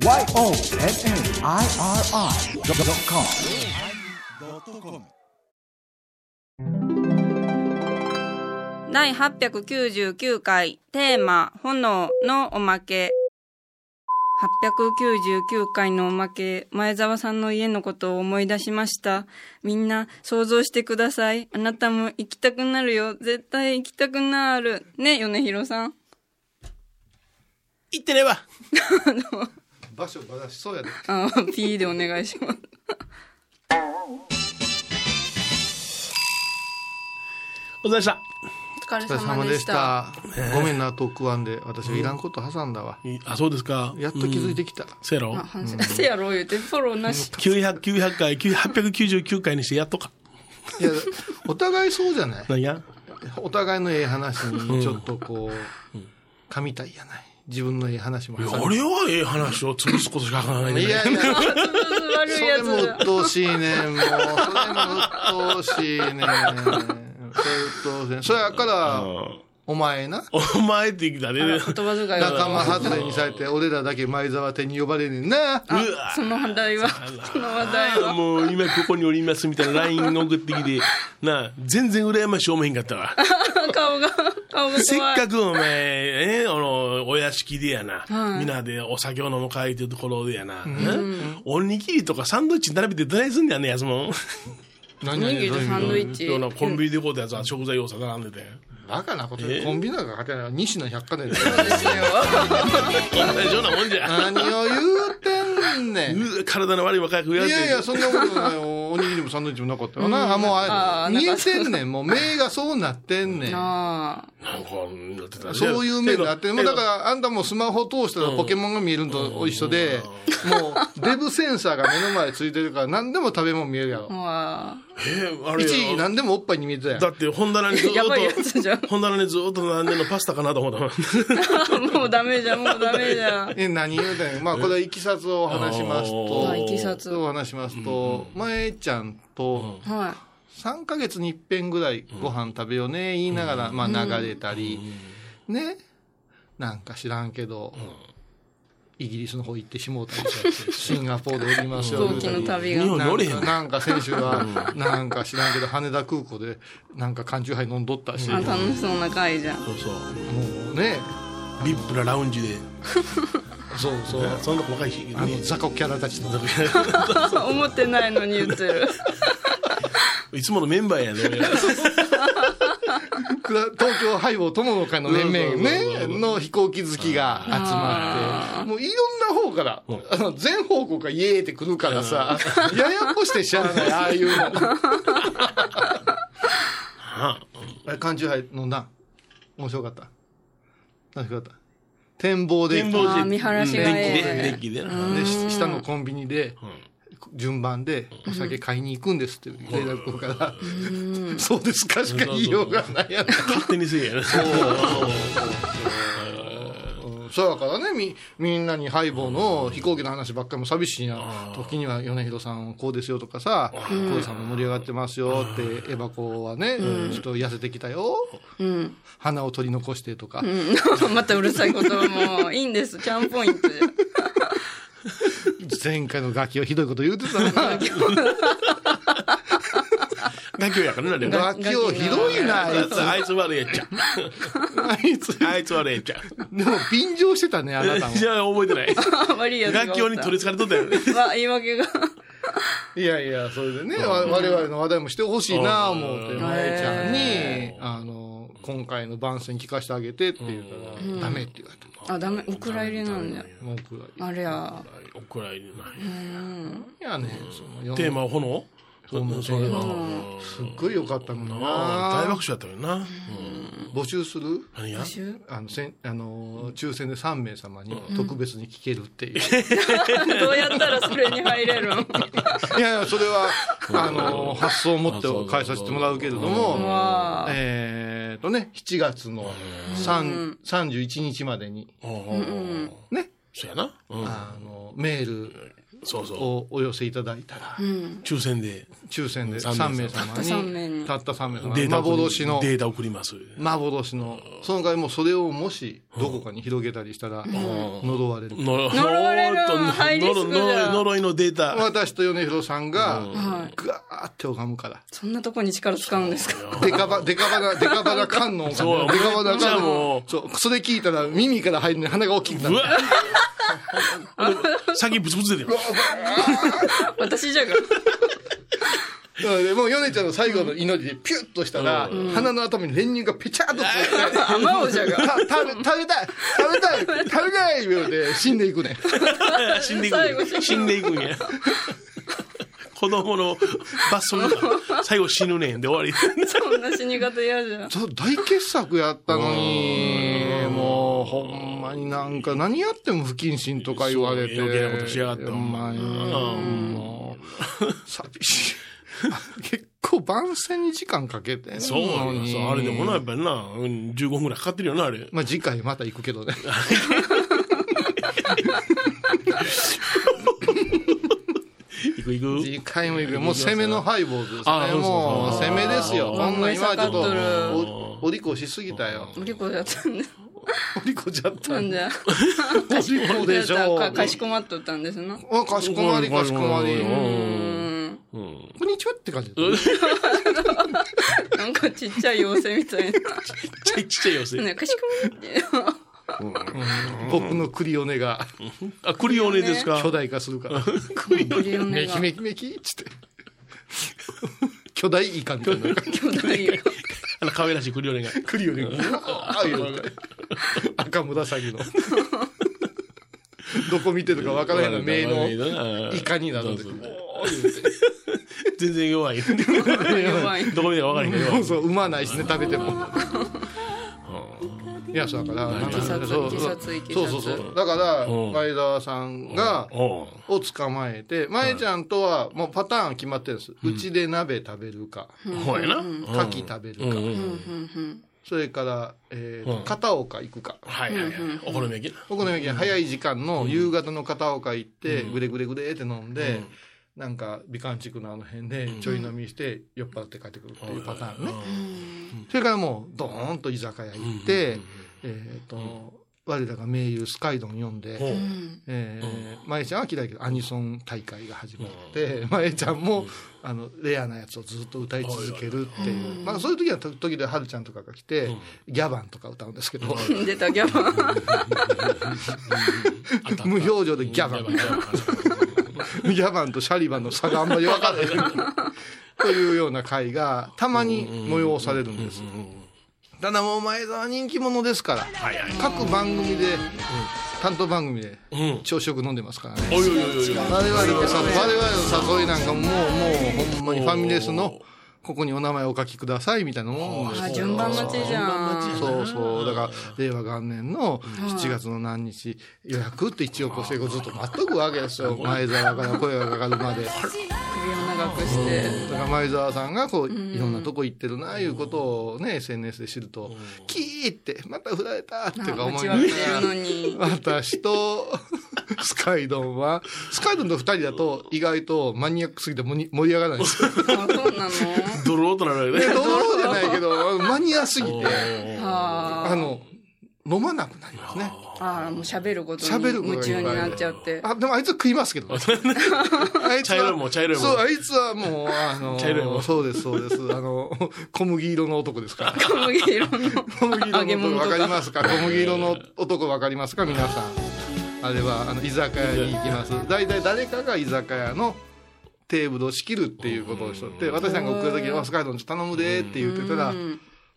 YONNIRI.com 第899回テーマ「炎」のおまけ。899回のおまけ前澤さんの家のことを思い出しました。みんな想像してください。あなたも行きたくなるよ。絶対行きたくなる。ね米広さん。行ってねえわ 場所ばらしそうやで。あ P でお願いします。お疲れ様でした。お疲れお疲れ様でした。ごめんなトークワンで私はいらんこと挟んだわ、いあそうですか。やっと気づいてきた、せやろ？あ反省せやろ言うてフォローなし。900 900回9 899回にしてやっとか。いやお互いそうじゃない？何や？お互いのええ話にちょっとこう噛みたいやない自分のええ話もいや挟んで。俺はええ話を潰すことしか考えない。いやいや。悪いやそれもつ鬱陶しいねん。もうそれも鬱陶しいねん。それ鬱陶しいねん。そやからお前な。お前って言ったね言葉遣いが仲間外れにされて俺らだけ前沢手に呼ばれねんな。うわ。その話題はその話題は。もう今ここにおりますみたいな LINE 送ってきてなあ全然羨ましい思えへんかったわ。顔がせっかくお前、えあの、お屋敷でやな、はい。みんなでお酒を飲む会っていうところでやな、うん。おにぎりとかサンドイッチ並べてどないすんねやねんやつも。ん。何おにぎりとサンドイッチ。ようなコンビニでこうたやつは食材要素並んでて。バカなことえ？コンビニなんか勝てない西野百貨店でですよ。同じようなもんじゃ。何を言うてんねん。う 体の悪い若い子言われて。いやいや、そんなことないよ。おにぎりもサンドイッチもなかったよな。あもうあ見えてんねん。もう目がそうなってんねん。あなんか、なってたそういう目になってる。もうだから、あんたもスマホ通したらポケモンが見えるのと一緒で、もうデブセンサーが目の前についてるから何でも食べ物見えるやろあ。。わえーあれ一時何でもおっぱいに見えてたやん。だって本棚にずっと、やばいやつじゃん。本棚にずっと並んでるのパスタかなと思ったもん。あ もうダメじゃん、もうダメじゃん。え、何言うてん。まあ、これはいきさつを話しますと、あいきさつを。話しますと、前ちゃんと、は3ヶ月に一遍ぐらいご飯食べようね、言いながら、まあ流れたり、ね、なんか知らんけど、イギリスの方行ってしもうたりして、シンガポールおりますよ、飛行機の旅が日本におれへんなんかなんか選手は、なんか知らんけど、羽田空港で、なんか缶チューハイ飲んどったし、楽しそうな回じゃん。そうそう。うね、ビップなラウンジで。そうそう、そんな細かいし。あの雑魚キャラたちと、思ってないのに言ってる。いつものメンバーやね。東京ハイボー友の会の面々そうそうそうね、の飛行機好きが集まって、もういろんな方から、あの、全方向からイエーって来るからさ、ややこしてしゃあない、ああいうの。あれ、缶チューハイ飲んだ面白かった？楽しかった？展望で、展望あー見晴らしがええデッキで、下のコンビニで、順番でお酒買いに行くんですって連絡来るから、そうですかしか言いようがないやん。勝手にせえやな。そう。やからねみみんなにハイボーの飛行機の話ばっかりも寂しいな。時には米広さんこうですよとかさ浩次さんも盛り上がってますよってエバコはねちょっと痩せてきたよ。うん。鼻を取り残してとか。うん。またうるさいことはもういいんです。チャンポイントじゃ。ん。前回のガキはひどいこと言うてたな ガキョやからな、でも。ガキをひどいなあいつあいつ悪いやっちゃ。あいつあいつ悪いやっちゃ。でも便乗してたねあなたもじゃあ覚えてない。楽器用に取り憑かれとったよね。わ、言い訳が。いやいやそれでねわ我々の話題もしてほしいな思ってうんまえちゃんにあの今回の番宣聞かせてあげてって言うからダメって言われた。あ、ダメ？お蔵入りなんだ。文句があれや。お蔵入りない。いやねそのテーマは炎？そそれは。すっごい良かったもんああ、大な爆笑やったよな。募集する？何や？募集？あのせんあの抽選で3名様に特別に聞けるっていう、どうやったらそれに入れるん？いやいやそれはあの発想を持って返させて。もらうけれどもわあえっとね7月の3 31日までに。ね。そうやな。うん。あのメールをお寄せいただいたらうん。う。抽選で。抽選で3 3名名様3に。たった3名様。データ送り幻の、データ送ります。幻の。その代わりもうそれをもし、どこかに広げたりしたら、呪われる。の呪われる呪い呪いのデータ。私と米広さんが、はいぐわーって拝むから。そんなとこに力使うんですか？デカバ、デカバナ、デカバナ観音そうデカバナじゃあ観もう。音そう、それ聞いたら耳から入るのに鼻が大きくなる。うわ 先ブツブツ出てる。私じゃが。なので、もうヨネちゃんの最後の祈りでピュッとしたら、鼻の頭に練乳がペチャーっとついて、あまおじゃが。た食べ、食べたい食べたい 食べたい言うて死んでいくね。死んでいく。死んでいくんや。子供の罰則が最後死ぬねんで終わり。そんな死に方嫌じゃん。大傑作やったのに、ほんまになんか、何やっても不謹慎とか言われて。余計なことしやがってほんまに。もう、寂しい。結構番宣に時間かけて。そうよそうあれでもな、やっぱりな、うん15分ぐらいかかってるよな、あれ。まあ次回また行くけどね。行く行く。次回も行く。もう攻めのハイボーズですね。もう攻めですよ。こんなん今はちょっとお、お利口しすぎたよ。お利口だったんで。お利口じゃった。なんじゃ。お利口でしょ。かかしこまっとったんですな。あ、かしこまりかしこまり。うーん。こんにちはって感じだったね。なんかちっちゃい妖精みたいな。ちっちゃいちっちゃい妖精。ね、かしこまって。僕のクリオネがあ、クリオネですか？巨大化するから。クリオネがメキメキメキっつって。巨大イカみたいな。巨大が。あの、可愛らしいクリオネが。クリオネが。赤紫の。どこ見てるか分からへんの目のイカになるんで全然弱い。弱い。どこ見てか分からへんけど。そうそう、産まないしね、食べても。いや、そうだから、なんそうそうそうそう。だから、うん前澤さんが、を捕まえて、まえちゃんとはもうパターン決まってるんです。うちで鍋食べるか、ほうやな。牡蠣食べるか、それから、えーうん片岡行くか。はいはいはい。お好み焼きな。お好み焼き早い時間の夕方の片岡行って、ぐれぐれぐれって飲んで、なんか美観地区のあの辺でちょい飲みして酔っ払って帰ってくるっていうパターンね。それからもうドーンと居酒屋行って、えっと、我らが名優スカイドン読んで。えー、まえちゃんは嫌いけど、アニソン大会が始まって、まえちゃんも、あの、レアなやつをずっと歌い続けるっていう。まあ、そういう時は時々はるちゃんとかが来て、ギャバンとか歌うんですけど、出た ギャバン。無表情でギャバン。ギャバンとシャリバンの差があんまり分からない。というような会が、たまに催されるんです。ただもう前澤人気者ですから。各番組で、担当番組でうん。朝食飲んでますからね。おいおいおいおい。我々の誘い、我々の誘いなんかももう、もうほんまにファミレスの、ここにお名前をお書きくださいみたいなもんで順番待ちじゃん。そうそう。だから、令和元年の7月の何日、予約って一応こう、ずっと待っとくわけですよ。前澤から声がかかるまで。首を長くして。だから前澤さんがこう、いろんなとこ行ってるな、いうことをね、SNS で知ると、キーって、また振られたってか間思いながら。私と、スカイドンは、スカイドンと二人だと意外とマニアックすぎて盛り上がらないんですそうなの？ドローとなるわけね。どうじゃないけど、マニアすぎて、ああの、飲まなくなりますね。ああ、もう喋ることに夢中になっちゃって。あ、でもあいつ食いますけど。あいつ茶色いもん茶色いもんそう、あいつはもう、あの、茶色いもんそうです、そうです。あの、小麦色の男ですから。小麦色の小麦色の男わ。かりますか？小麦色の男わかりますか？皆さん。あれは、あの、居酒屋に行きます。大体誰かが居酒屋のテーブルを仕切るっていうことをしとって、私さんが送るときに、あ、スカイドン頼むでって言ってたら、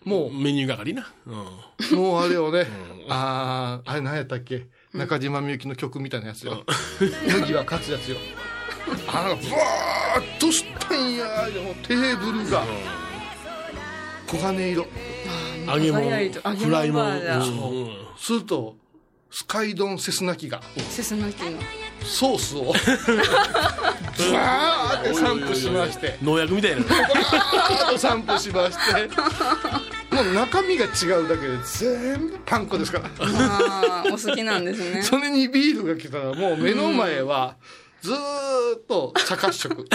もう、メニュー係な。うん。もうあれをね、ああ、あれ何やったっけ？中島みゆきの曲みたいなやつよ。麦は勝つやつよ。あの、ブワーッとしたんや。でもテーブルが、黄金色。揚げ物、フライ。物うんすると、スカイドンセスナキが、セスナキの。ソースを、ブワーって散布しまして、農薬みたいな。ブワーッと散布しまして、もう中身が違うだけで全部パン粉ですから。ああ、お好きなんですね。それにビールが来たらもう目の前はずーっと茶褐色。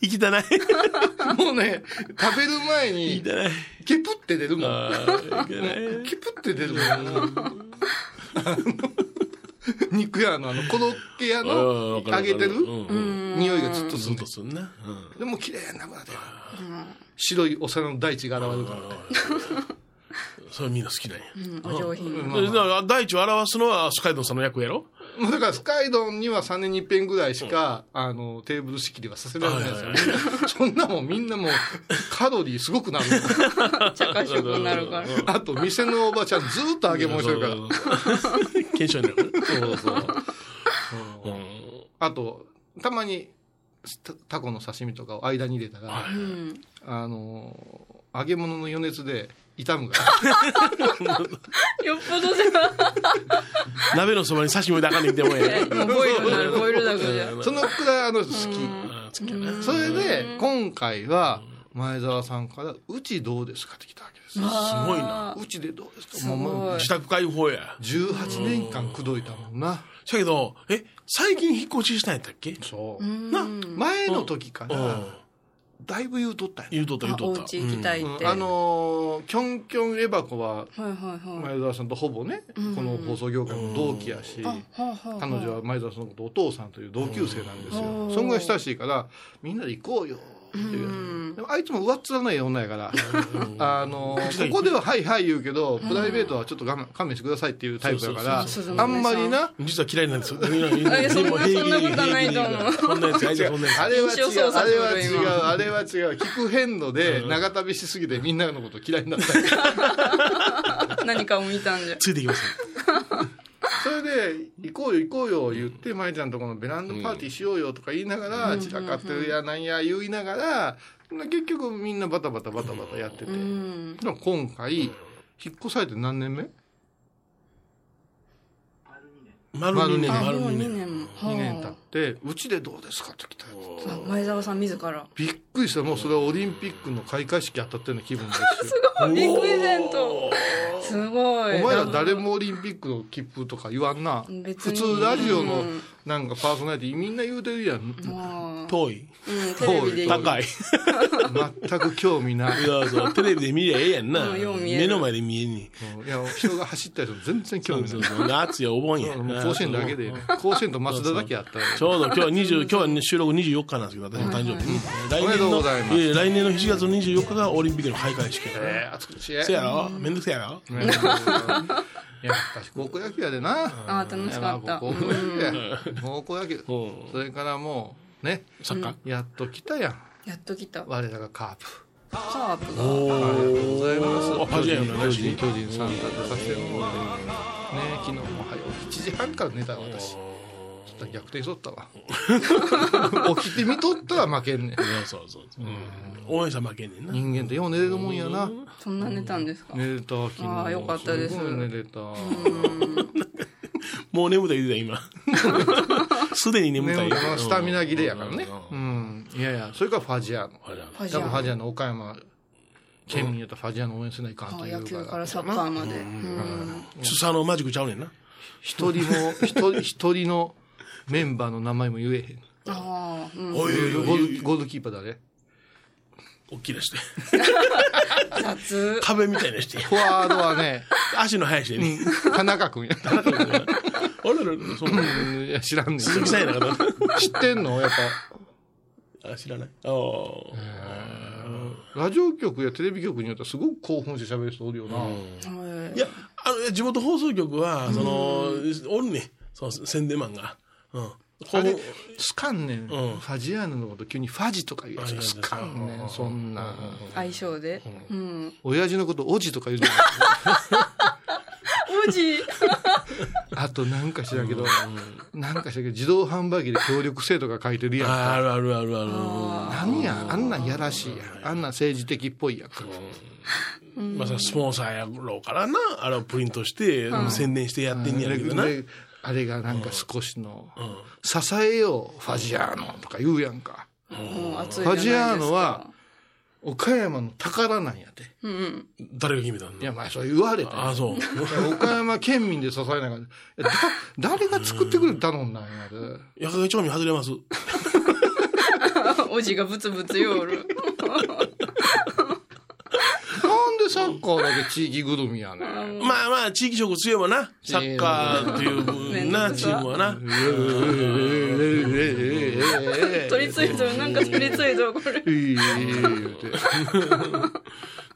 生きたない。もうね、食べる前生にき、たない。ケプって出るもん。ケプって出るもん。肉屋のあの、コロッケ屋うんの揚げてる？うん匂いがずっとすずるっとすんな。うんでも綺麗な油で。白いお皿の大地が現れるからね。それみんな好きなんや。うん、お上品。大地を表すのはスカイドンさんの役やろ？もうだからスカイドンには3年に一遍ぐらいしか、あの、テーブル式ではさせられないですよ。そんなもんみんなもう、カロリーすごくなる。茶褐色になるから。あと、店のおばちゃんずーっと揚げ物してるから。検証になる。そうそう。うんあと、たまに、タタコの刺身とかを間に入れたら、はいうん。あの、揚げ物の余熱で傷むから。よっぽどじゃ鍋のそばに刺身置いてあかんねんって思えん。もうボイルる、ボイルだけじゃ。そのくらいあの好き。それで、今回は、前澤さんから、うちどうですかって来たわけですよ。すごいな。うちでどうですかもう自宅開放や。18年間口説いたもんな。だけど、え、最近引っ越ししたんやったっけ？そう。な、前の時かうんら、だいぶ言うとったんや。言うとった言うとった。お家行きたいって。うんあのー、キョンキョンエバコは、はいはいはい。前澤さんとほぼね、この放送業界の同期やし、彼女は前澤さんのことお父さんという同級生なんですよ。うんそんぐらい親しいから、みんなで行こうよっていう。でもあいつも上っ面ない女やから、あのー、ここでははいはい言うけど、プライベートはちょっと我慢勘弁してくださいっていうタイプだからあんまりな、実は嫌いなんですよ。そんな平気そんなことはないと思う。そんなやつ、あいつはそんなやつ。あれは違う、あれは違う、今あれは違う。聞く変度で長旅しすぎてみんなのこと嫌いになった。何かを見たんじゃ。ついてきますそれで、行こうよ行こうよ言って、舞ちゃんとこのベランダパーティーしようよとか言いながら、散らかってるやなんや言いながら、結局みんなバタバタバタバタやってて。今回、引っ越されて何年目？丸2年、あ、丸もう2 2年。年も。?2 年経って、うちでどうですかって来たやつ。あ前澤さん自ら。びっくりした。もうそれはオリンピックの開会式当たったような気分ですよ。あビッグイベント。すごい。お前ら誰もオリンピックの切符とか言わんな。普通ラジオのうんなんかパーソナリティみんな言うてるやん。まあ、遠い。うん、テレビで言う高い。い全く興味ない。や、そう、テレビで見りゃええやんな。目の前で見えんに。いや、人が走ったりするの全然興味ない。そうそう。夏やお盆や。もう甲子園だけで、甲子園と松田だけあったら。ちょうど今日は 20、今日はね収録24日なんですけど、私の誕生日。来おめでとうございますいや来年の7月の24日がオリンピックの開会式やから。えー、暑くしせやろ？めんどくせやろ？ね やっ高校野球やでな。あー楽しかった高校野球や。高校野球。うんそれからもう、ね、サッカー？やっと来たやん。やっと来た。我らがカープ。カープが。おありがとうございます。巨話人、巨人さん立てさせてもらってね、昨日も早起き1時半から寝たわ私。っと逆転しとったわ。起きて見とったら負けんねん。そうそうそう。応援者負けんねんな。人間ってよう寝れるもんやな。そんな寝たんですか？寝れた、昨日。あーよかったですすごい寝れた。もう眠たい言うてた今。すでに眠たい。スタミナ切れやからね。ううんん。いやいや、それからファジアーノ。あれだファジア多分ファジアーノ岡山県民やったらファジアーノ応援せないかんとあ野いうから。球からサッカーまで。うん。スサのマジックちゃうねんな。一人も、一人、一人のメンバーの名前も言えへん。ああ、うん。おいおいゴールゴールキーパー誰？大きいなして。雑。壁みたいなして。フォワードはね、足の速いしてね。田中君や。あれあれ、そんな。うんいや知らんねん。鈴木さんやなかっ知ってんの？やった。あ、知らない。ああ。ぱ、ラジオ局やテレビ局によってはすごく興奮して喋る人おるよな。はいいや、あの、地元放送局は、その、おるね。そう、宣伝マンが。うん。あれこ、つかんねん。んファジアーノのこと急にファジとか言うやつあいやつかんねん、そんな。相性で？うん。親父のことおじとか言うじゃないおじ。あとなんか知らんけど、なんか知らんけど、自動販売機で協力制とか書いてるやんか。ああるあるあるある。何や、あんなんやらしいやん。あんなん政治的っぽいやんか。まあ、そのスポンサーやろうからな、あれをプリントして、宣伝してやってんねやけどな。であれがなんか少しの、支えよう、ファジアーノとか言うやんか。ファジアーノは。岡山の宝なんやて。うんうん。誰が決めたの？いや、まあ、そう言われたよああ、そう。岡山県民で支えながら、いやだ誰が作ってくれたのなんやで。矢掛町民外れます。おじがブツブツ言おる。なんでサッカーだけ地域ぐるみやねん。まあまあ、地域色強いわな。サッカーっていうな、チームはな。取り付いとる、なんか取り付いとる、これ。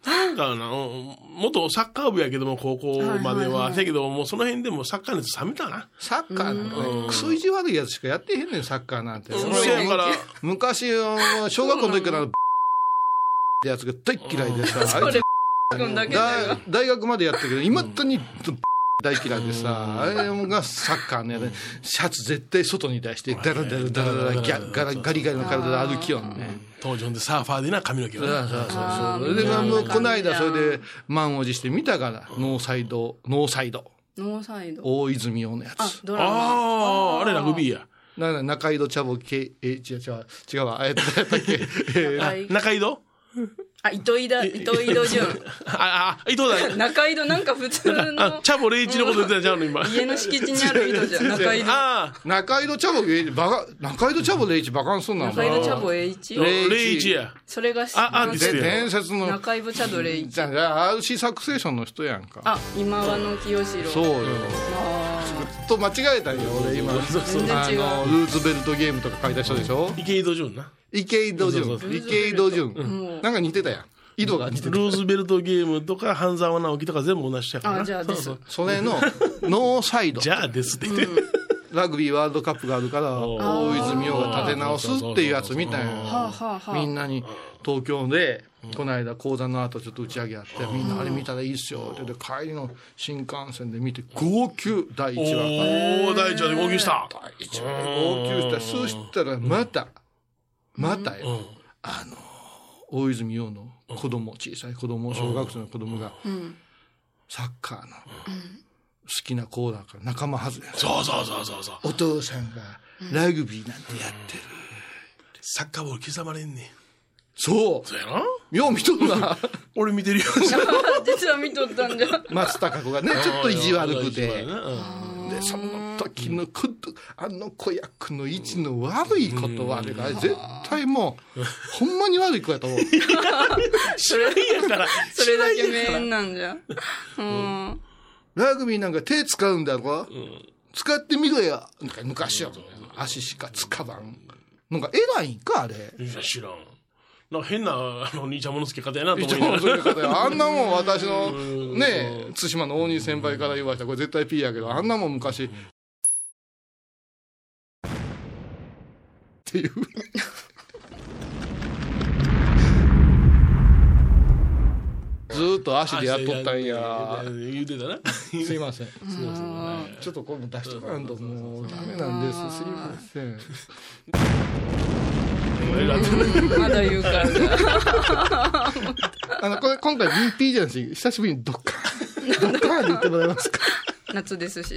なんかな、元サッカー部やけども、高校までは。はいはいはいだけど、もうその辺でもサッカー熱冷めたな。サッカーなんかね、クソ意地悪いやつしかやってへんねん、サッカーなんて。うんそやから、昔、小学校の時から、ってやつが大っ嫌いでさ、あいつ君だけだよ大大学までやったけど、いまだに大嫌いでさ、あれがサッカーのやね、シャツ絶対外に出して、ダラダラダラガラガリガリの体で歩きよんね。当時ほんでサーファーでな、髪の毛そうがな。そうそうそう。で、まあもうこの間、それで満を持して見たから、ノーサイド、ノーサイド、ノーサイド。大泉洋のやあつ。、ドラマ。ああ、あれラグビーや。な中井戸茶坊系、え、違う違う、違うわ、えっと、やっけ、中井戸？あ、糸井だ、糸井戸潤。あ、あ、伊藤だ。中井戸なんか普通あの、チャボレイチのこと言ってたんちゃうの、今。家の敷地にある井戸じゃん。中井戸。あ中井戸茶坊えバカ、中井戸茶坊礼一バカンすんなん中井戸茶坊栄一？あ、レイチレイチや。それが、ああで伝説の、中井戸茶道栄一。じゃあ、RC サクセーションの人やんか。あ、今和の清志郎。そうよ。あと間違えたんよ、俺今。全然違うルーズベルトゲームとか書いた人でしょ？池井戸潤な。池井戸潤。池井戸潤ん。なんか似てたやん。井戸が似てた。ルーズベルトゲームとか、半沢直樹とか全部同じやからな。あじゃあですそうそれの、ノーサイド。じゃあですって言って。ラグビーワールドカップがあるから、お大泉洋が立て直すっていうやつみたいあ。はあな。はあはあ。みんなに東京で、この間講座の後ちょっと打ち上げあって、みんなあれ見たらいいっすよってで帰りの新幹線で見て号泣第1話おー、第一話で号泣した。第1話で号泣したそしたらまたまたよ、うん。あの大泉洋の子供小さい子供小学生の子供がうん。サッカーの好きな子だから仲間外れそうそうそうそうそう。お父さんがラグビーなんてやってる、サッカーボール刻まれんねん。そそうやな。うよう見とるな 俺見てるよ。実は見とったんじゃ。松たか子がねちょっと意地悪くてでその時のくあの子役の位置の悪いことはあれが絶対もうほんまに悪い子やと思う。それやから。それだけ名演なんじゃ。うん。ラグビーなんか手使うんだろ、使ってみろよなんか昔は足しか使わん。なんか偉いんかあれ？いや、知らん。なんか変な、あの、兄ちゃんもの付け方やなと一思いながら。応そういう方や。あんなもん私のね対馬の大西先輩から言わしたらこれ絶対 P やけどあんなもん昔っていう。ずーっと足でやっとったんや。言うてたな。すいません。ちょっとこれも出しとかんともうダメなんです。すいません。まだ言うから。あのこれ今回 BP じゃないし久しぶりにどっかどっかで言ってもらえますか。夏ですし。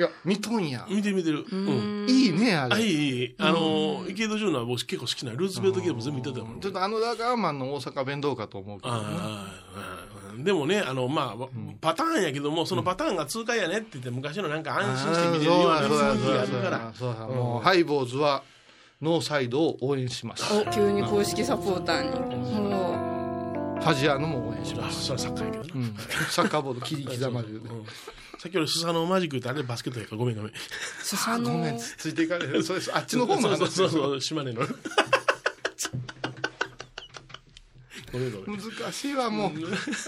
いや見とんや見てる見てる。うん。いいねあれあ、いいいい。あの、池井戸潤は僕結構好きな。ルーズベルトゲーム全部見てたもん。ちょっとあのラガーマンの大阪弁どうかと思うけど、ああでもね、あの、まあ、パターンやけども、そのパターンが通過やねって言って、昔のなんか安心して見れるような雰囲気があるから。そうやもうハイボーズはノーサイドを応援しますお、急に公式サポーターに。おファジアーノも応援します、あそれはサッカーやけどな。うん、サッカーボード切り刻まれるねさっき俺、スサノーマジックってあれバスケットやから、ごめんごめん。スサノごめんついていかれる。それあっちの方のそう話そうそう、島根の。ごめんごめん。難しいわもう。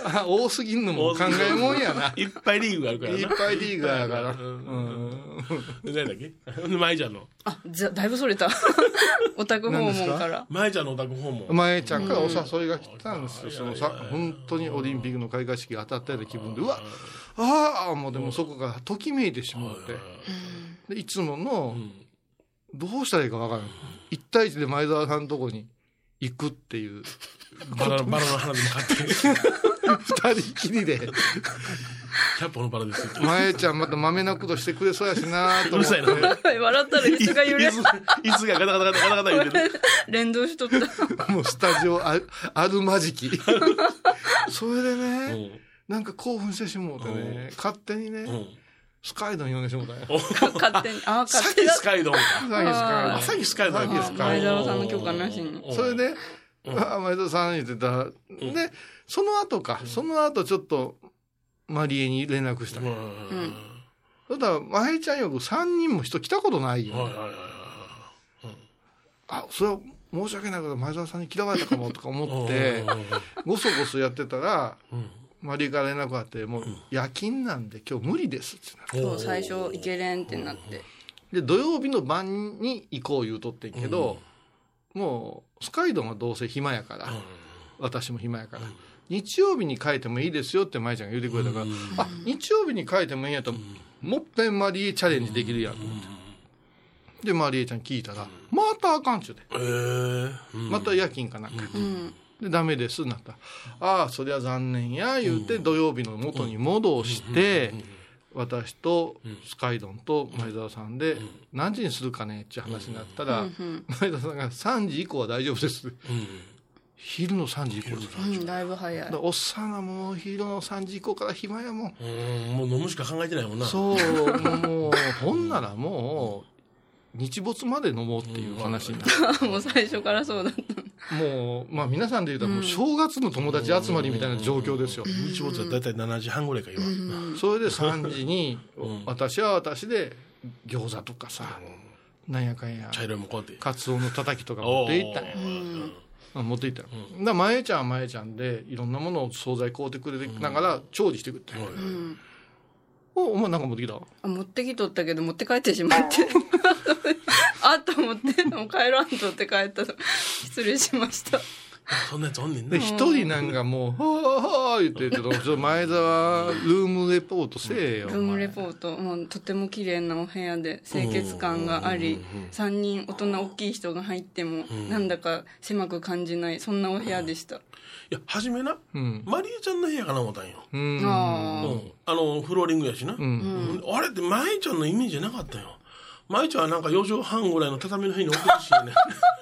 あ多すぎんのも考えもんやな。いっぱいリーグがあるからな。いっぱいリーグやから。うん。で何だっけ舞ちゃん。の。あ、じゃ、だいぶそれた。オタク訪問から。舞ちゃん。のお宅訪問。前ちゃん。からお誘いが来たん。ですよ、そのさ本当にオリンピックの開会式が当たったような気分でうわああもうでもそこがときめいてしまって。でいつものどうしたらいいか分からない一対一で前澤さんのとこに行くっていう。バラバラの花でも買って。二人きりで。キャップのバラです。よ。前ちゃんまた豆なことしてくれそうやしなと思って。うるさいな。笑ったら椅子が揺れ椅子椅子がガタガタガタガタガタ言うてる。連動しとった。もうスタジオああるまじき。それでうね、んなんか興奮してしもうてね、勝手にね、うん。スカイドン呼んでしもうたんや。勝手に。あ、勝手ス。カイドンか。さっきスカイドンあさっきスカイドン前澤さんの許可なしに。それで、あ前田さん言ってた。で、その後か、その後ちょっと、マリエに連絡した。うん。たら、まへちゃんよく3人も人来たことないよ。あ、それは申し訳ないけど、前澤さんに嫌われたかもとか思ってごそごそやってたら、うんマリエから連絡があって、もう夜勤なんで今日無理ですってなって。そう、最初、いけれんってなって。で、土曜日の晩に行こう言うとってんけど、もう、スカイドンはどうせ暇やから、私も暇やから、日曜日に書いてもいいですよって舞ちゃんが言ってくれたから、あ、日曜日に書いてもいいんやったら、もっぺんマリエチャレンジできるやんと思って。で、マリエちゃん聞いたら、またあかんっちゅうて。えー。うん。また夜勤かなんか。うん。で、ダメです、なった。ああ、そりゃ残念や、言うて、土曜日の元に戻して、私とスカイドンと前澤さんで、何時にするかねっていう話になったら、前澤さんが3時以降は大丈夫です。うん。昼の3時以降です。うん、だいぶ早い。で。おっさんはもう昼の3時以降から暇やもん。うん。もう飲むしか考えてないもんな。そう、もう、ほんならもう、日没まで飲もうっていう話になる。もう最初からそうだった。もう、まあ皆さんで言うたらもう正月の友達集まりみたいな状況ですよ。日没はだいたい7時半ぐらいか今。それで3時にん、私は私で餃子とかさ、なんやかんや、茶色いもんこうやって。カツオのたたきとか持って行った。ん。や。あ持って行ったの。だから前ちゃんは前ちゃんで、いろんなものを惣菜買うてくれながら調理してくれて。お、お前なんか持ってきた？あ持ってきとったけど持って帰ってしまって。あと思って、もう帰らんとって帰った。失礼しました。そんなやつおんねんで、な。一人なんかもう、はあはあ言ってるけど、ちょっと前澤ルームレポートせえよ。ルームレーポート、もうとても綺麗なお部屋で清潔感があり、3人大人大きい人が入っても、なんだか狭く感じない、そんなお部屋でした。いや、初めな、うん。マリエちゃんの部屋かな思ったんよ。うん。あうん。あの、フローリングやしな。うん。あれって舞ちゃんのイメージじゃなかったよ。舞ちゃんはなんか4畳半ぐらいの畳の部屋に置いてほしいよね。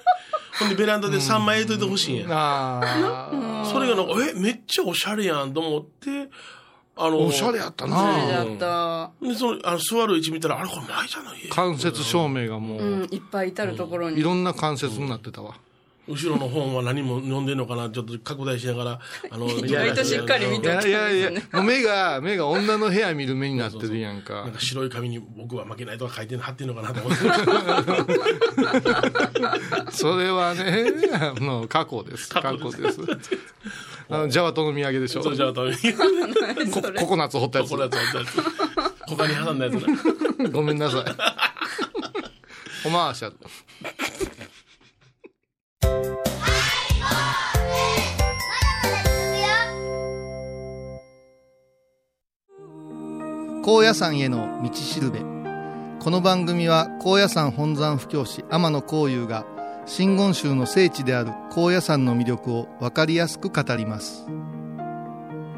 ほんでベランダで3枚入れといてほしいんや。あそれがなんか、え、めっちゃおしゃれやんと思って、あの、おしゃれやったあ、それなだった。で、その、あの、座る位置見たら、あれ、これ舞ちゃんの家。間接照明がもう、うん、いっぱい至るところに。いろんな関節になってたわ。後ろの本は何も読んでんのかな、ちょっと拡大しながら、あの、意外としっかり見いてやいやいや、もう目が、目が女の部屋見る目になってるやんなかん。か白い紙に僕は負けないとか書いてんの貼ってんのかなと思って。それはね、あの、過去です。過過去去です。あの、ジャワ島の土産でしょ？それじゃあ、多分コココナッツ掘ったやつこ。れやつ、これやつ。他に挟んだやつだ。ごめんなさい。オマーシャ。高野山への道しるべ。この番組は高野山本山布教師天野幸雄が真言宗の聖地である高野山の魅力をわかりやすく語ります。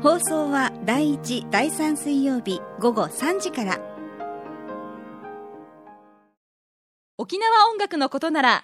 放送は第1、第3水曜日午後3時から。沖縄音楽のことなら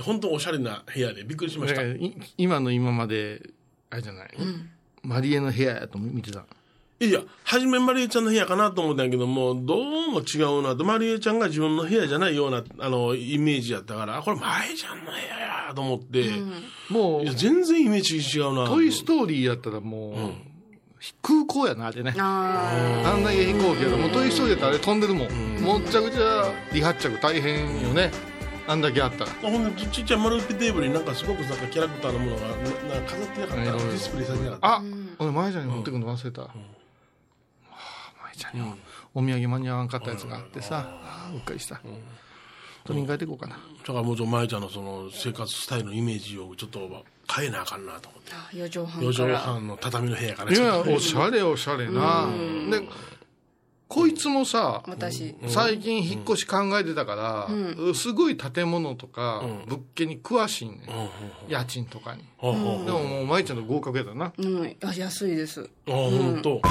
本当おしゃれな部屋でびっくりしました。いい今の今まで、あれじゃない、マリエの部屋やと見てた？や、初めマリエちゃんの部屋かなと思ったんやけども、どうも違うなと、マリエちゃんが自分の部屋じゃないような、あの、イメージやったから、あこれ舞ちゃんの部屋やと思って、もういや、全然イメージ違うな。トイ・ストーリーやったらもう、空港やな、あれね。ああんだけ飛行機やと、もうトイ・ストーリーやったらあれ飛んでるもん。もっちゃくちゃ離発着大変よね。あんだけあったら。ほんでちっちゃい丸っぺテーブルになんかすごくなんかキャラクターのものがななんか飾ってなかった、うんディスプレイされてなかった。あ、俺、舞ちゃんに持ってくの忘れた。ああ、舞ちゃんにお土産間に合わんかったやつがあってさ、ああうっかりした。取りに帰っていこうかな。だからもうちょっと舞ちゃんのその生活スタイルのイメージをちょっと変えなあかんなと思って。あ四畳半4畳。半の畳の部屋からいや、おしゃれおしゃれな。で、こいつもさ、私。最近引っ越し考えてたから、すごい建物とか、物件に詳しいね、家賃とかに。ほうほうほうでももう、舞ちゃんの合格やったな。うん。あ、安いです。あほんと。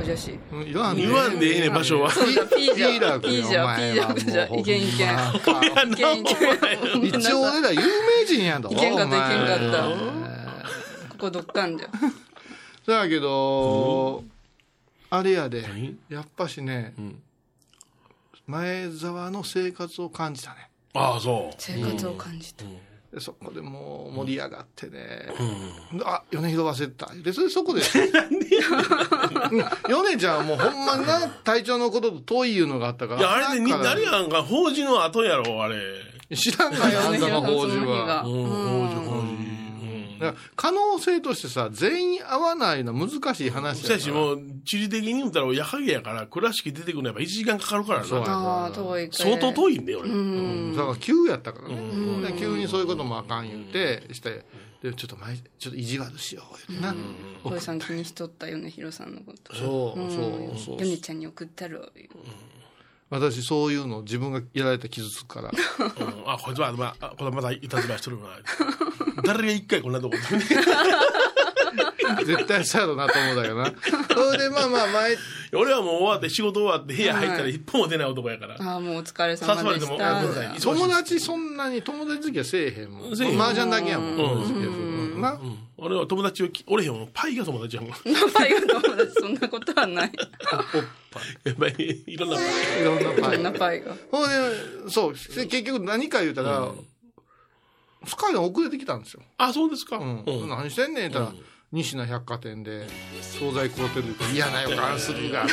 おじゃし。うん言わんで言わんでええねん場所は。ピージャー。ピーラー君ピージャー、ピージャー、ピージャー。いけんいけん。いけんいけん。一応俺ら有名人やど。いけんかったいけんかったここどっかんじゃ。だけど、あれやで。何、やっぱしね、前澤の生活を感じたね。ああ、そう。生活を感じた。でそこでもう盛り上がってね、あ米広忘れてた。でそれそこで。うん 米ちゃんはもうほんまにな体調のことと遠いいうのがあったから。いや、あれでに、だから誰やんか、法事の後やろ、あれ。知らんがよあんたの法事は。うん、法事、法事。だから可能性としてさ全員合わないのは難しい話しかしやからもう、地理的に言ったら、夜影やから、倉敷出てくるのやっぱ1時間かかるからそうやな。ああ、遠いか相当遠いんだよ、俺。うん。だから急やったからね、で急にそういうこともあかん言ってしてでちょっと前ちょっと意地悪しよう言ってな、小江さん気にしとったよね、ヒロさんのこと。そうそうそう。ヨネちゃんに送ったろ。私そういうの自分がやられたら傷つくからうんあ、こいつは、まあ、これまたいたずらしとるな。誰が一回こんなとこで。絶対そうやろうなと思うんだけどなそれでまあまあ前俺はもう終わって、仕事終わって、部屋入ったら一歩も出ない男やから。ああ、もうお疲れ様でした。友達そんなに友達付きはせえへんもん麻雀だけやもんうんなうん俺は友達をき、俺へんもん、パイが友達やもん。パイが友達、そんなことはない。やっぱり、いろんなパイ。いろんなパイそんなパイが。ほんでそうで結局何か言うたら、スカイが遅れてきたんですよあ、そうですか。うんうん何してんねん言ったら、西名百貨店で惣菜買うてるって嫌な予感するがな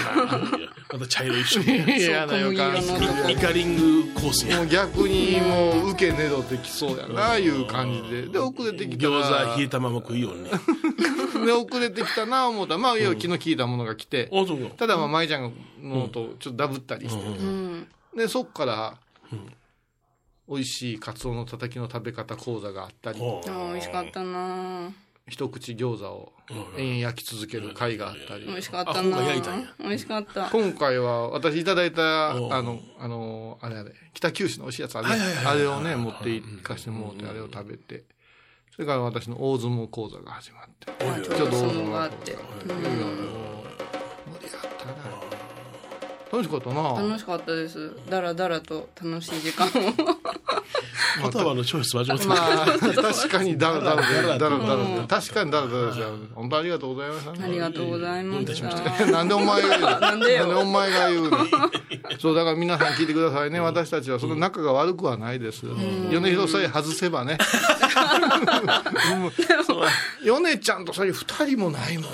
また茶色一緒に。嫌な予感するイカリングコースや。もう逆にもう受けねどってきそうやないう感じでで遅れてきたら餃子、冷え玉も食いようにね。で遅れてきたな思った。らまあ要は気の利いたものが来て、あ、そうか。ただまあ舞ちゃんのとちょっとダブったりして、うん。でそっから、美味しいカツオのたたきの食べ方講座があったり。ああ、美味しかったな。一口餃子を延々焼き続ける会があったり。美味しかったな。回焼いたんや。美味しかった。今回は私いただいたあおうのあのあれあれ北九州の美味しいやつあれ,、はいはいはいあれをね持っていかしてもらってあれを食べてそれから私の大相撲講座が始まって。まあちょうどそのがあって。楽しかったな楽しかったです。だらだらと楽しい時間を。言葉のチョイスは上手まあ 確かにだらだらでだだららだらで確かにだらだらですよ本当ありがとうございましたねありがとうございまし。たなんでお前が言うの？なんでよお前が言うの？そう、だから皆さん聞いてくださいね。私たちはその仲が悪くはないです。米広さえ外せばね。米ちゃんとそういう二人もないもんね。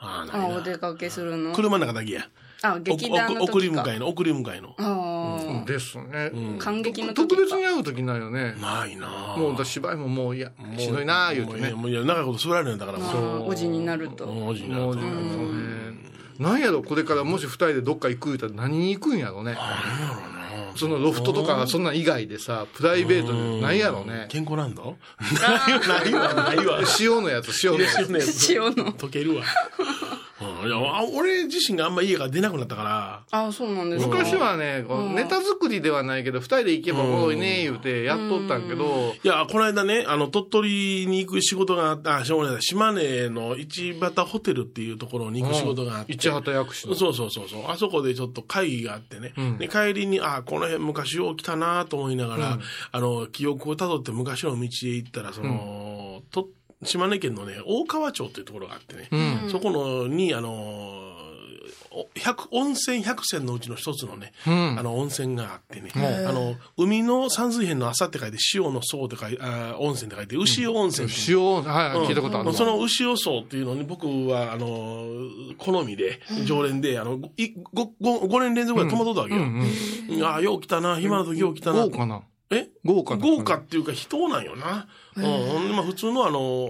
ああ、お出かけするの？車の中だけや。あ、劇団のお送り時か。迎えの、送り迎えの。ああ、ですね。感激の時特別か。に会う時ないよね。ないなぁもう私芝居ももういや、しんどいなあ言うてね。もういや、長いこと座られるんだから、もう。おじになると。もうおじになるとね。なんやろ、これからもし二人でどっか行く言うたら何に行くんやろね。そのロフトとかそんなん以外でさ、プライベートで何やろね。健康ランド？ないわ、ないわ。塩のやつ、塩のやつ。塩のやつ塩の溶けるわ。うんいやあ俺自身があんま家から出なくなったから、あ、そうなんですか。昔はね、こうネタ作りではないけど、二人で行けばおもろいね、言うてやっとったんけど、いや、この間ね、あの、鳥取に行く仕事があった、あ、しょうがない島根の市畑ホテルっていうところに行く仕事があって。市畑薬師の。そうそうそうそう。あそこでちょっと会議があってね。で帰りに、あ、この辺昔よう来たなと思いながら、あの、記憶をたどって昔の道へ行ったら、その、と、島根県のね、大川町っていうところがあってね。そこの、に、あの、お百温泉百選のうちの一つのね、あの温泉があってね、あの、海の山水辺の朝って書いて、塩の層って書いて、あ温泉って書いて、牛尾温泉。っていう塩、はい、聞いたことあるわ。その牛尾荘っていうのに僕は、あの、好みで、常連で、あの、いごご5年連続ぐらい泊まっとったわけよ。ああ、よう来たな、暇の時よう来たな。豪華な。え豪華な。豪華っていうか人なんよな。うん。ほんでまあ普通のあの、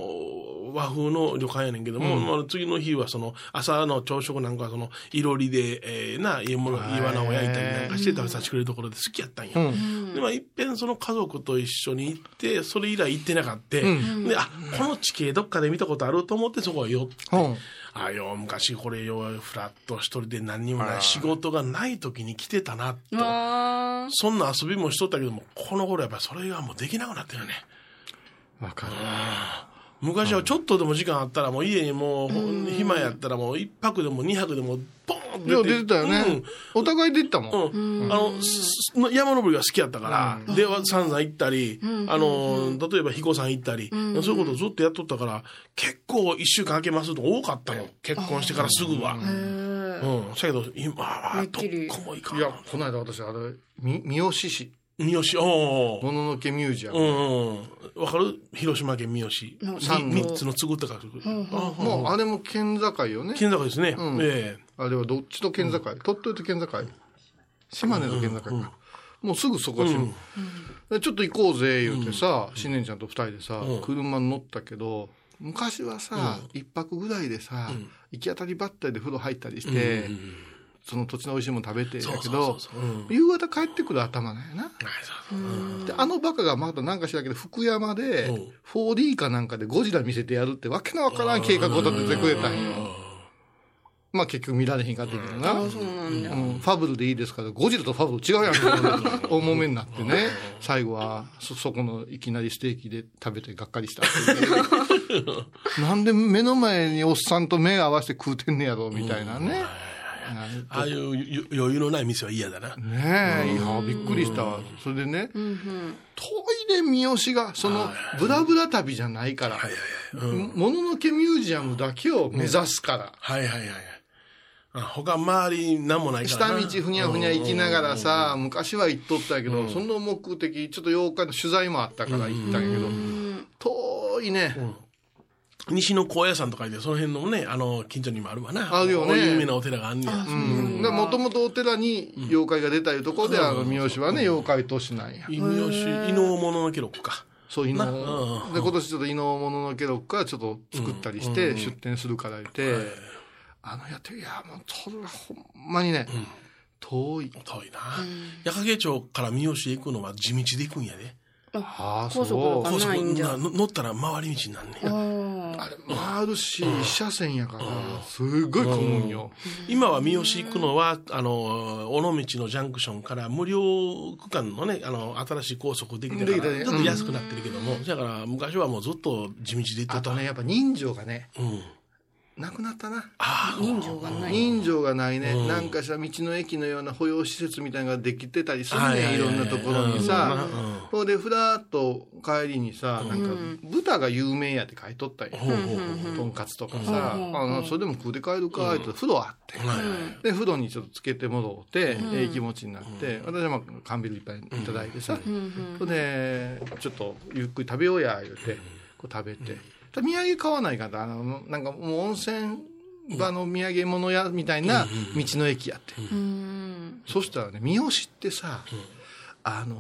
和風の旅館やねんけども、まあ、次の日はその朝の朝食なんかはそのいろりで、えー、なイワナを焼いたりなんかして食べさせてくれるところで好きやったんや、でまあいっぺんその家族と一緒に行ってそれ以来行ってなかった、であこの地形どっかで見たことあると思ってそこへ寄って、うんあよ昔これよフラッと一人で何にもない仕事がない時に来てたなと。そんな遊びもしとったけどもこの頃やっぱりそれがもうできなくなったよね。わかる。昔はちょっとでも時間あったらもう家にもう暇やったらもう一泊でも二泊でもボーンいや、出てたよね。お互い出てたもん。うん。うん。あのす山登りが好きやったから、で散々行ったり、あの例えば彦山行ったり、そういうことをずっとやっとったから結構一週間空けますと多かったよ結婚してからすぐは。うん、だけど今はどっこもいかん。いや、この間私、あれ、み三好市、三好。おおもののけミュージアム。うんうん。わかる？広島県三好。三の三つのつぐって書く。あもう、あれも県境よね。県境ですね。ん。えあれはどっちの県境、鳥取と県境？島根の県境か。もうすぐそこし、でちょっと行こうぜ、言うてさ、新年ちゃんと二人でさ、車に乗ったけど、昔はさ、一泊ぐらいでさ、行き当たりばったりで風呂入ったりして、その土地の美味しいもの食べてだけど、夕方帰ってくる頭なんやな。で、あのバカがまだなんかしらんけど、福山で、4D かなんかでゴジラ見せてやるってわけのわからん計画を立ててくれたんよ。まあ結局見られへんかったけどな。うん、ファブルでいいですから、ゴジラとファブル違うやんけ、大揉めになってね。最後は、そ、そこのいきなりステーキで食べてがっかりしたっていう。なんで目の前におっさんと目合わせて食うてんねやろ、みたいなね。ああいうゆ余裕のない店は嫌だな。ねえ、いや、びっくりしたわ。それでね、遠いで三好が、その、ブラブラ旅じゃないから、もののけミュージアムだけを目指すから。はいはいはい。あ他周り何もないからな。下道ふにゃふにゃ行きながらさ、昔は行っとったけど、その目的、ちょっと妖怪の取材もあったから行ったんやけど、遠いね。西の高野山とかで、その辺のね、あの、近所にもあるわな。あるよね有名なお寺があんねや。もともとお寺に妖怪が出たいうところで、あの、三好はね、妖怪都市なんや。三好、伊能物の記録か。そう、伊能。で、今年ちょっと伊能物のケロックはちょっと作ったりして、出店するから言って、あの、やって、いや、もう、それはほんまにね、遠い。遠いな。矢掛町から三好へ行くのは地道で行くんやで。ああ、高速とか高速ないんじゃな乗ったら回り道になんねん。あれ、回るし、一車線やから、すっごい混むんよ。今は三好行くのは、あの、尾道のジャンクションから無料区間のね、あの、新しい高速できてから、ちょっと安くなってるけども、だから昔はもうずっと地道で行ってた。あとね、やっぱ人情がね、うん。なくなったな。人情がない。人情がないね、なんかしら道の駅のような保養施設みたいなのができてたりするね、はい。ろんなところにさ。ほんで、ふらっと帰りにさ、なんか、豚が有名やって書いとったんよ。とんかつとかさ、あそれでも食うて帰るか、って風呂あって。で、風呂にちょっとつけて戻って、ええ気持ちになって、私はまあ缶ビールいっぱいいただいてさ、それで、ちょっとゆっくり食べようや、言うて、こう食べて。土産買わないかな、あの、なんかもう温泉場の土産物屋みたいな道の駅やって。そしたらね、三好ってさ、あの、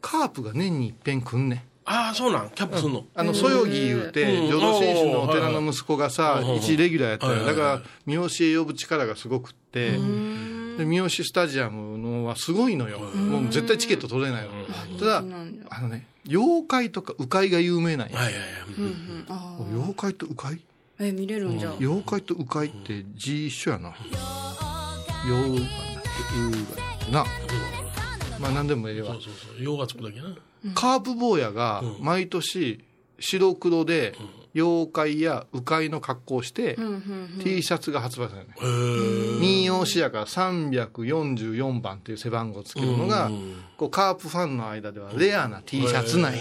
カープが年に一遍来んねん。ああ、そうなん、キャンプすんの？あの、そよぎ言うて、浄土真宗のお寺の息子がさ、一レギュラーやったよ。だから、三好へ呼ぶ力がすごくって、で、三好スタジアムのはすごいのよ。もう絶対チケット取れないの。ただ、あのね、妖怪とか鵜飼が有名なんや。はいはいはい。妖怪と鵜飼え、見れるんじゃ。妖怪と鵜飼って字一緒やな。妖怪な。まあ何でもええわそう。そうそう。用がつくだけな。カープ坊やが毎年白黒で妖怪や鵜飼の格好をして、T シャツが発売されるね。民謡詩やから344番っていう背番号をつけるのが、こうカープファンの間ではレアな T シャツなんや。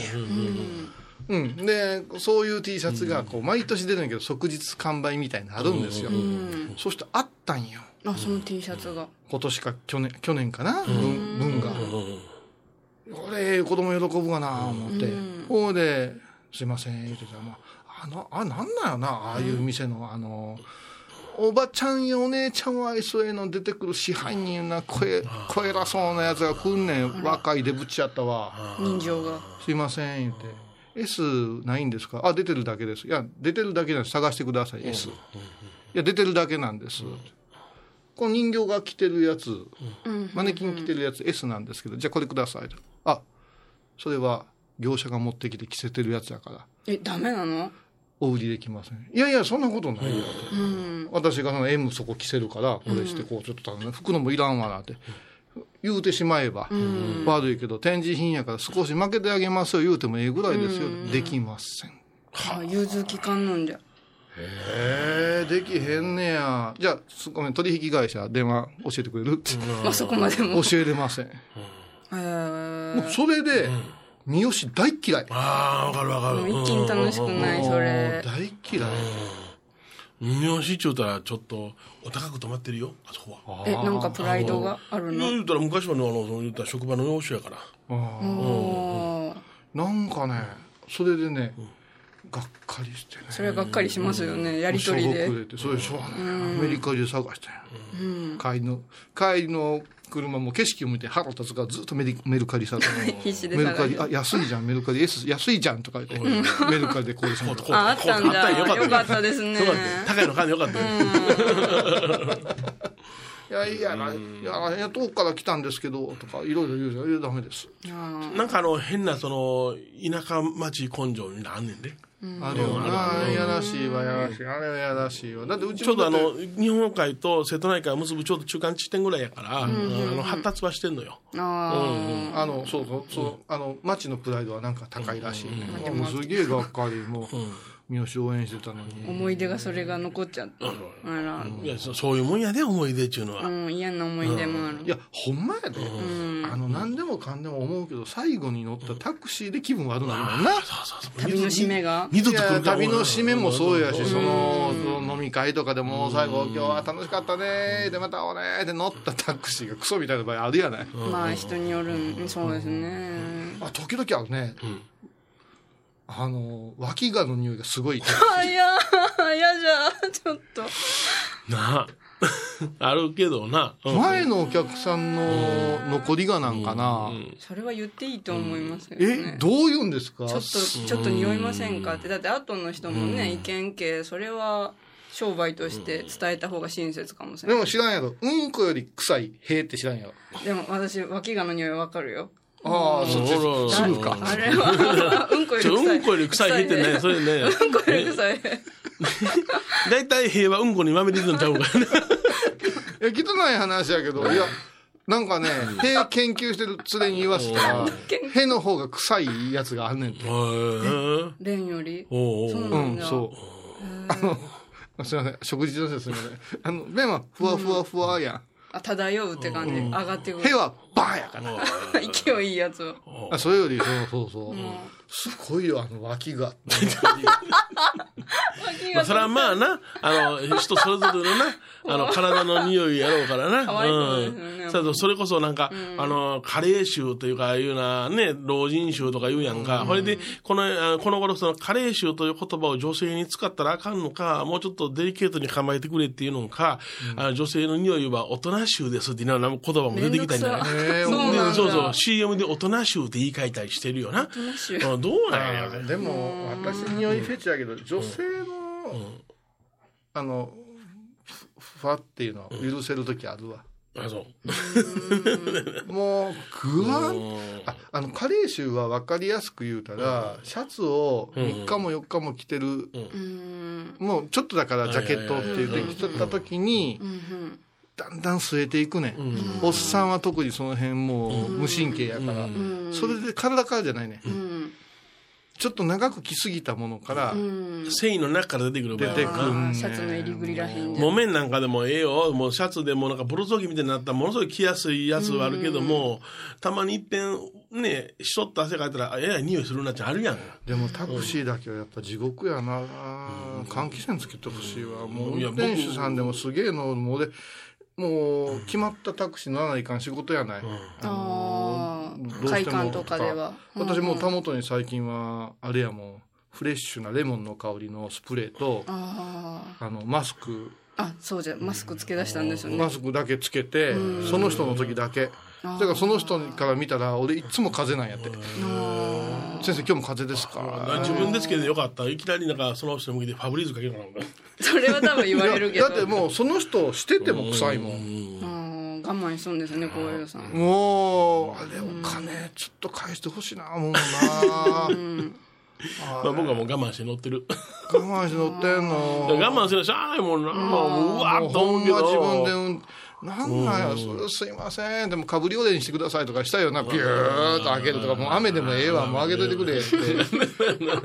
うん。で、そういう T シャツがこう毎年出るんやけど即日完売みたいなのあるんですよ。そしてあったんよ。あ、その T シャツが。今年か去年、去年かな？文文が。これ、子供喜ぶわな思って。ほうで、すいません、言うてたら、まあ、あの、あ、なんなんやな、ああいう店の、あの、おばちゃんやお姉ちゃんは愛想ええの出てくる支配人な声、声偉そうなやつが来んねん。若いデブチやったわ。人情が。すいません、言うて。S ないんですか？あ、出てるだけです。いや、出てるだけなんです。探してください、S。いや、出てるだけなんです。この人形が着てるやつ、マネキン着てるやつ S なんですけど、じゃあこれくださいと。あ、それは業者が持ってきて着せてるやつだから、え、ダメなの？お売りできません。いやいや、そんなことないよ。私がその M そこ着せるから、これしてこう、ちょっと頼む服のもいらんわなって。言うてしまえば、悪いけど、展示品やから少し負けてあげますよ言うてもええぐらいですよ。できません。あ、融通期間なんじゃ。えー、できへんねや。じゃあ、すごめん、取引会社電話教えてくれる？って。まあ、そこまでも。教えれません。えーもうそれで、三好大嫌い。ああ、わかるわかる。もう一気に楽しくない、それ。大嫌い。三好っちゅうたら、ちょっと、お高く止まってるよ、あそこは。え、なんかプライドがあるの？言うたら、昔はね、あの、その言ったら職場の養子やから。おーなんかね、それでね、がっかりしてね。それはがっかりしますよね、やりとりでそれでしょうがない。アメリカ中探したんや。帰りの、帰りの車も景色を見て腹立つからずっとメルカリさ メルカリ、あ、安いじゃん、メルカリ、S、安いじゃんとか言って、メルカリでこれすると。あ、あったんだ。あったんやよかったですね高いの買んでよかったよ。いや、いや、いや、いや、遠くから来たんですけど、とか、いろいろ言うじゃん。いや、ダメです。あなんかあの、変な、その、田舎町根性みたいなのあんねんで。あるよな、やらしいわ、やらしい。あれはやらしいわ。だってうちちょうどあの、日本海と瀬戸内海を結ぶちょうど中間地点ぐらいやから、あの、発達はしてんのよ。あの、そうそう、そう、あの、町のプライドはなんか高いらしい。もうすげえがっかり、もう、三好応援してたのに。ー。思い出がそれが残っちゃった。あら。いや、そそういうもんやで、思い出っていうのは。うん、嫌な思い出もあるい。や、ほんまやで。あの、何でもかんでも思うけど、最後に乗ったタクシーで気分悪なるもんな。そうそうそう。旅の締めが？いや二度と来るか旅の締めもそうやし、んその、その飲み会とかでも、最後、今日は楽しかったねで、また会おうねで乗ったタクシーがクソみたいな場合あるやない。まあ、人によるん、そうですね。あ、時々あるね。あの、脇がの匂いがすごい。あ、いや、嫌じゃ、ちょっと。なあ。あるけどな。うん前のお客さんの残りがなんかな。それは言っていいと思いますよえね、。どう言うんですか？ちょっと、ちょっと匂いませんかって。だって、後の人もね、意見系、それは、商売として伝えた方が親切かもしれでない。も知らんやろ。うんこより臭い、へーって知らんやろ。でも、私、脇がの匂いわかるよ。ああ、そっち、ほらすぐか。あれは、うんこより臭い。うんこより臭い日ってね、それね。うんこより臭い。大体平和うんこにまみれてるんちゃうからね。いや、汚い話やけど、いや、なんかね、へ研究してる連れに言わせたら、への方が臭いやつがあんねんて。へえレンより。おうおうそううなんだ。、んそう。あの、すいません、食事中ですみません。あの、麺はふわふわふわやん。あ、漂うって感じ。上がってくる。へはバーやから。勢いいいやつを。あそれより、そうそうそう。すごいよ、あの脇が。まあ、それはまあな、あの、人それぞれのな、あの、体の匂いやろうからな。かわいですよねうん。そうそうそれこそなんか、あの、加齢臭というか、いうな、ね、老人臭とか言うやんか。これで、この、あこの頃その加齢臭という言葉を女性に使ったらあかんのか、もうちょっとデリケートに構えてくれっていうのか、あの女性の匂いは大人臭ですっていうような言葉も出てきたんじゃないそう そうそう、CM で大人臭って言い換えたりしてるよな。どうなんやでも、私匂いフェチやけど、女性の、あの、ふふわっていうのは許せるときあるわ。あ、そう。もう、ぐわんう。んああの加齢臭は分かりやすく言うたら、シャツを3日も4日も着てる、うん。もうちょっとだからジャケットって言って着とった時に、うん。だんだん据えていくねん、おっさんは特にその辺もう無神経やから、それで体からじゃないね、ん、うん。ちょっと長く着すぎたものからうん。繊維の中から出てくる場合出てくるシャツの襟ぐりらへん。木綿なんかでもええよ。もうシャツでもなんかブルゾーキみたいになったらものすごい着やすいやつはあるけども、たまに一遍ね、しとった汗かいたら、えらい匂いするなっちゃあるやん。でもタクシーだけはやっぱ地獄やな、換気扇つけてほしいわもういや運転手さんでもすげえのもう俺もう決まったタクシー乗らないかん仕事やない、ああ、どうしても会館とかでは。私もうたもとに最近はあれやもん。フレッシュなレモンの香りのスプレーとああのマスク。あ。あ、そうじゃ、マスクつけ出したんですよね。マスクだけつけてその人の時だけだからその人から見たら俺いつも風邪なんやって。先生今日も風邪ですか？自分でつけてよかった。いきなりなんかその人に向けてファブリーズかけるから俺それは多分言われるけど。だってもうその人してても臭いもん。うん我慢しそうですね小平さん。もうあれお金ちょっと返してほしいな思うな。まあ僕はもう我慢して乗ってる。我慢して乗ってんの。我慢するのしゃあないもんな。もううわーっと思うけほんま自分でなんなんや、それすいません。でも、かぶりおでにしてくださいとかしたよな、ピューっと開けるとか、もう雨でもええわ、もう開けといてくれって。いや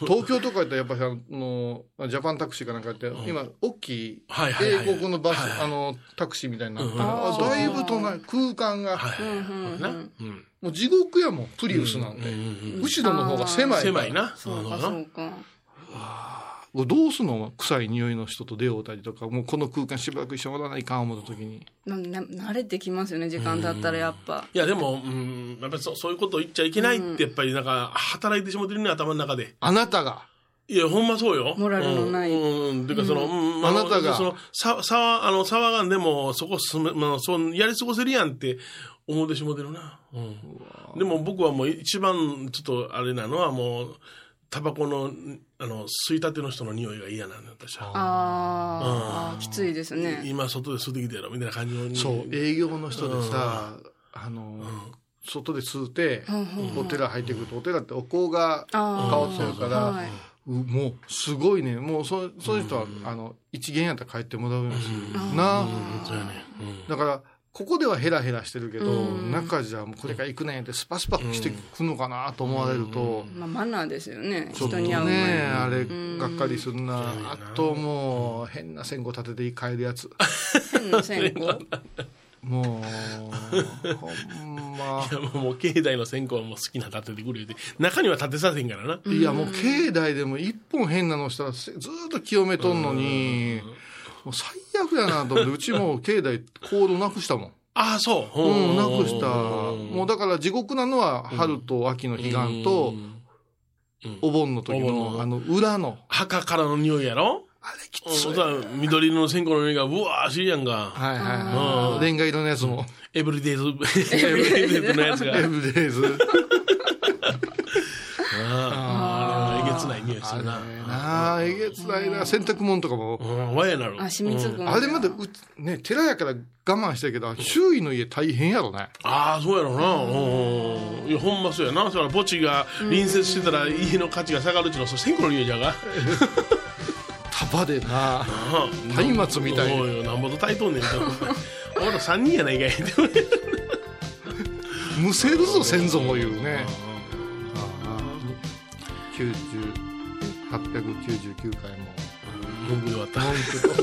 東京とか行ったらやっぱりあの、ジャパンタクシーかなんかやって、今、大きい英国のバスあの、タクシーみたいになってだいぶ隣、空間が、もう地獄やもん、プリウスなんて。後ろの方が狭い。狭いな。そうかそうかどうすんの？臭い匂いの人と出会うたりとか、もうこの空間しばらく一緒におらないかん思った時に。なな慣れてきますよね時間経ったらやっぱ。いやでも、うん、やっぱりそそういうことを言っちゃいけないってやっぱりなんか働いてしまってるね頭の中で。あなたが、いやほんまそうよ。モラルのない。うん。うん。ていうかその、うん。あなたが？そのささわあの騒がんでもそこ進め、まあ、そうやり過ごせるやんって思ってしもてるな、うん、でも僕はもう一番ちょっとあれなのはもうタバコのあの吸いたての人の匂いが嫌なんだ私は。あー。あー。きついですね。今外で吸ってきてやろみたいな感じのそう、営業の人でさ、あの、外で吸うて、お寺入ってくると、お寺ってお香が香ってるから、はい。うもう、すごいね。もう、そそういう人は、あの、一元やったら帰ってもらうようにする。な。うん。そうやね、うん。だから、ここではヘラヘラしてるけど、中じゃもうこれから行くねんってスパスパしてくのかなと思われると、まあ、マナーですよね。人に会う前に。ね、あれ、がっかりするな。あともう、変な線香立てて帰るやつ。変な線香もう、ほんま。い。やもうもう境内の線香はもう好きな立ててくれって中には立てさせんからな、いやもう境内でも一本変なのしたらせずーっと清めとんのに、もう最悪やなと思って、うちも境内コードなくしたもん。ああそううん、なくした。うんもうだから地獄なのは春と秋の彼岸とお盆の時ののあの裏の。墓からの匂いやろ？あれきうんさ緑色の線香の匂いがうわーしいやんかはいはいはい。レンガ色のやつも。エブリデイズ エブリデイズのやつがエブデイズ。あああれはえげつない匂いすあれるななあ、えげつないな。洗濯物とかも。うんわやなるあ染みつくん。だあれまでう、ね、寺やから我慢してるけど、周囲の家大変やろね。ああそうやろな。うん。うんいやほんまそうやな。そら墓地が隣接してたら家の価値が下がるっちゅうのはそれ線香の匂いじゃが。束でな。松明みたいに。なんぼと炊いとんねん。と俺ら3人やないかい。ってむせるぞ先祖も言うね。90 899回も。文句で終わった文句と。文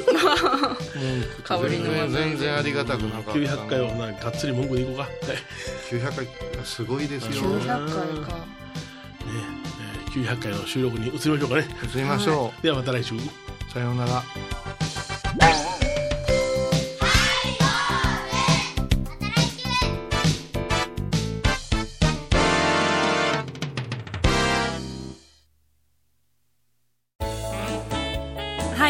句と。香りの全然全然ありがたくなかった900回をなんかがっつり文句でいこうか、はい900回すごいですよ。900回か。ねえー900回の収録に移りましょうかね。移りましょではまた来週。うさようなら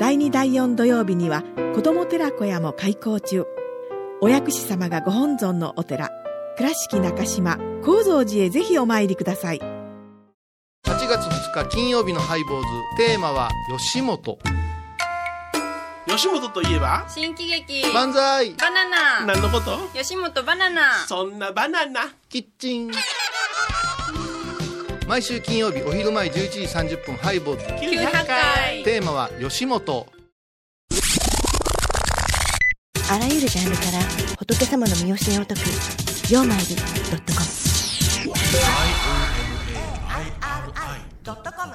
第2第4土曜日には子ども寺小屋も開校中。お薬師様がご本尊のお寺倉敷中島・高蔵寺へぜひお参りください。8月2日金曜日のハイボーズテーマは吉本。吉本といえば？新喜劇。万歳。バナナ。何のこと？吉本バナナ。そんなバナナ。キッチン毎週金曜日お昼前11時30分ハイボール。900回。テーマは吉本。あらゆるジャンルから仏様の見教えを解く「曜マイルドットコム」「IOMAIRI.com」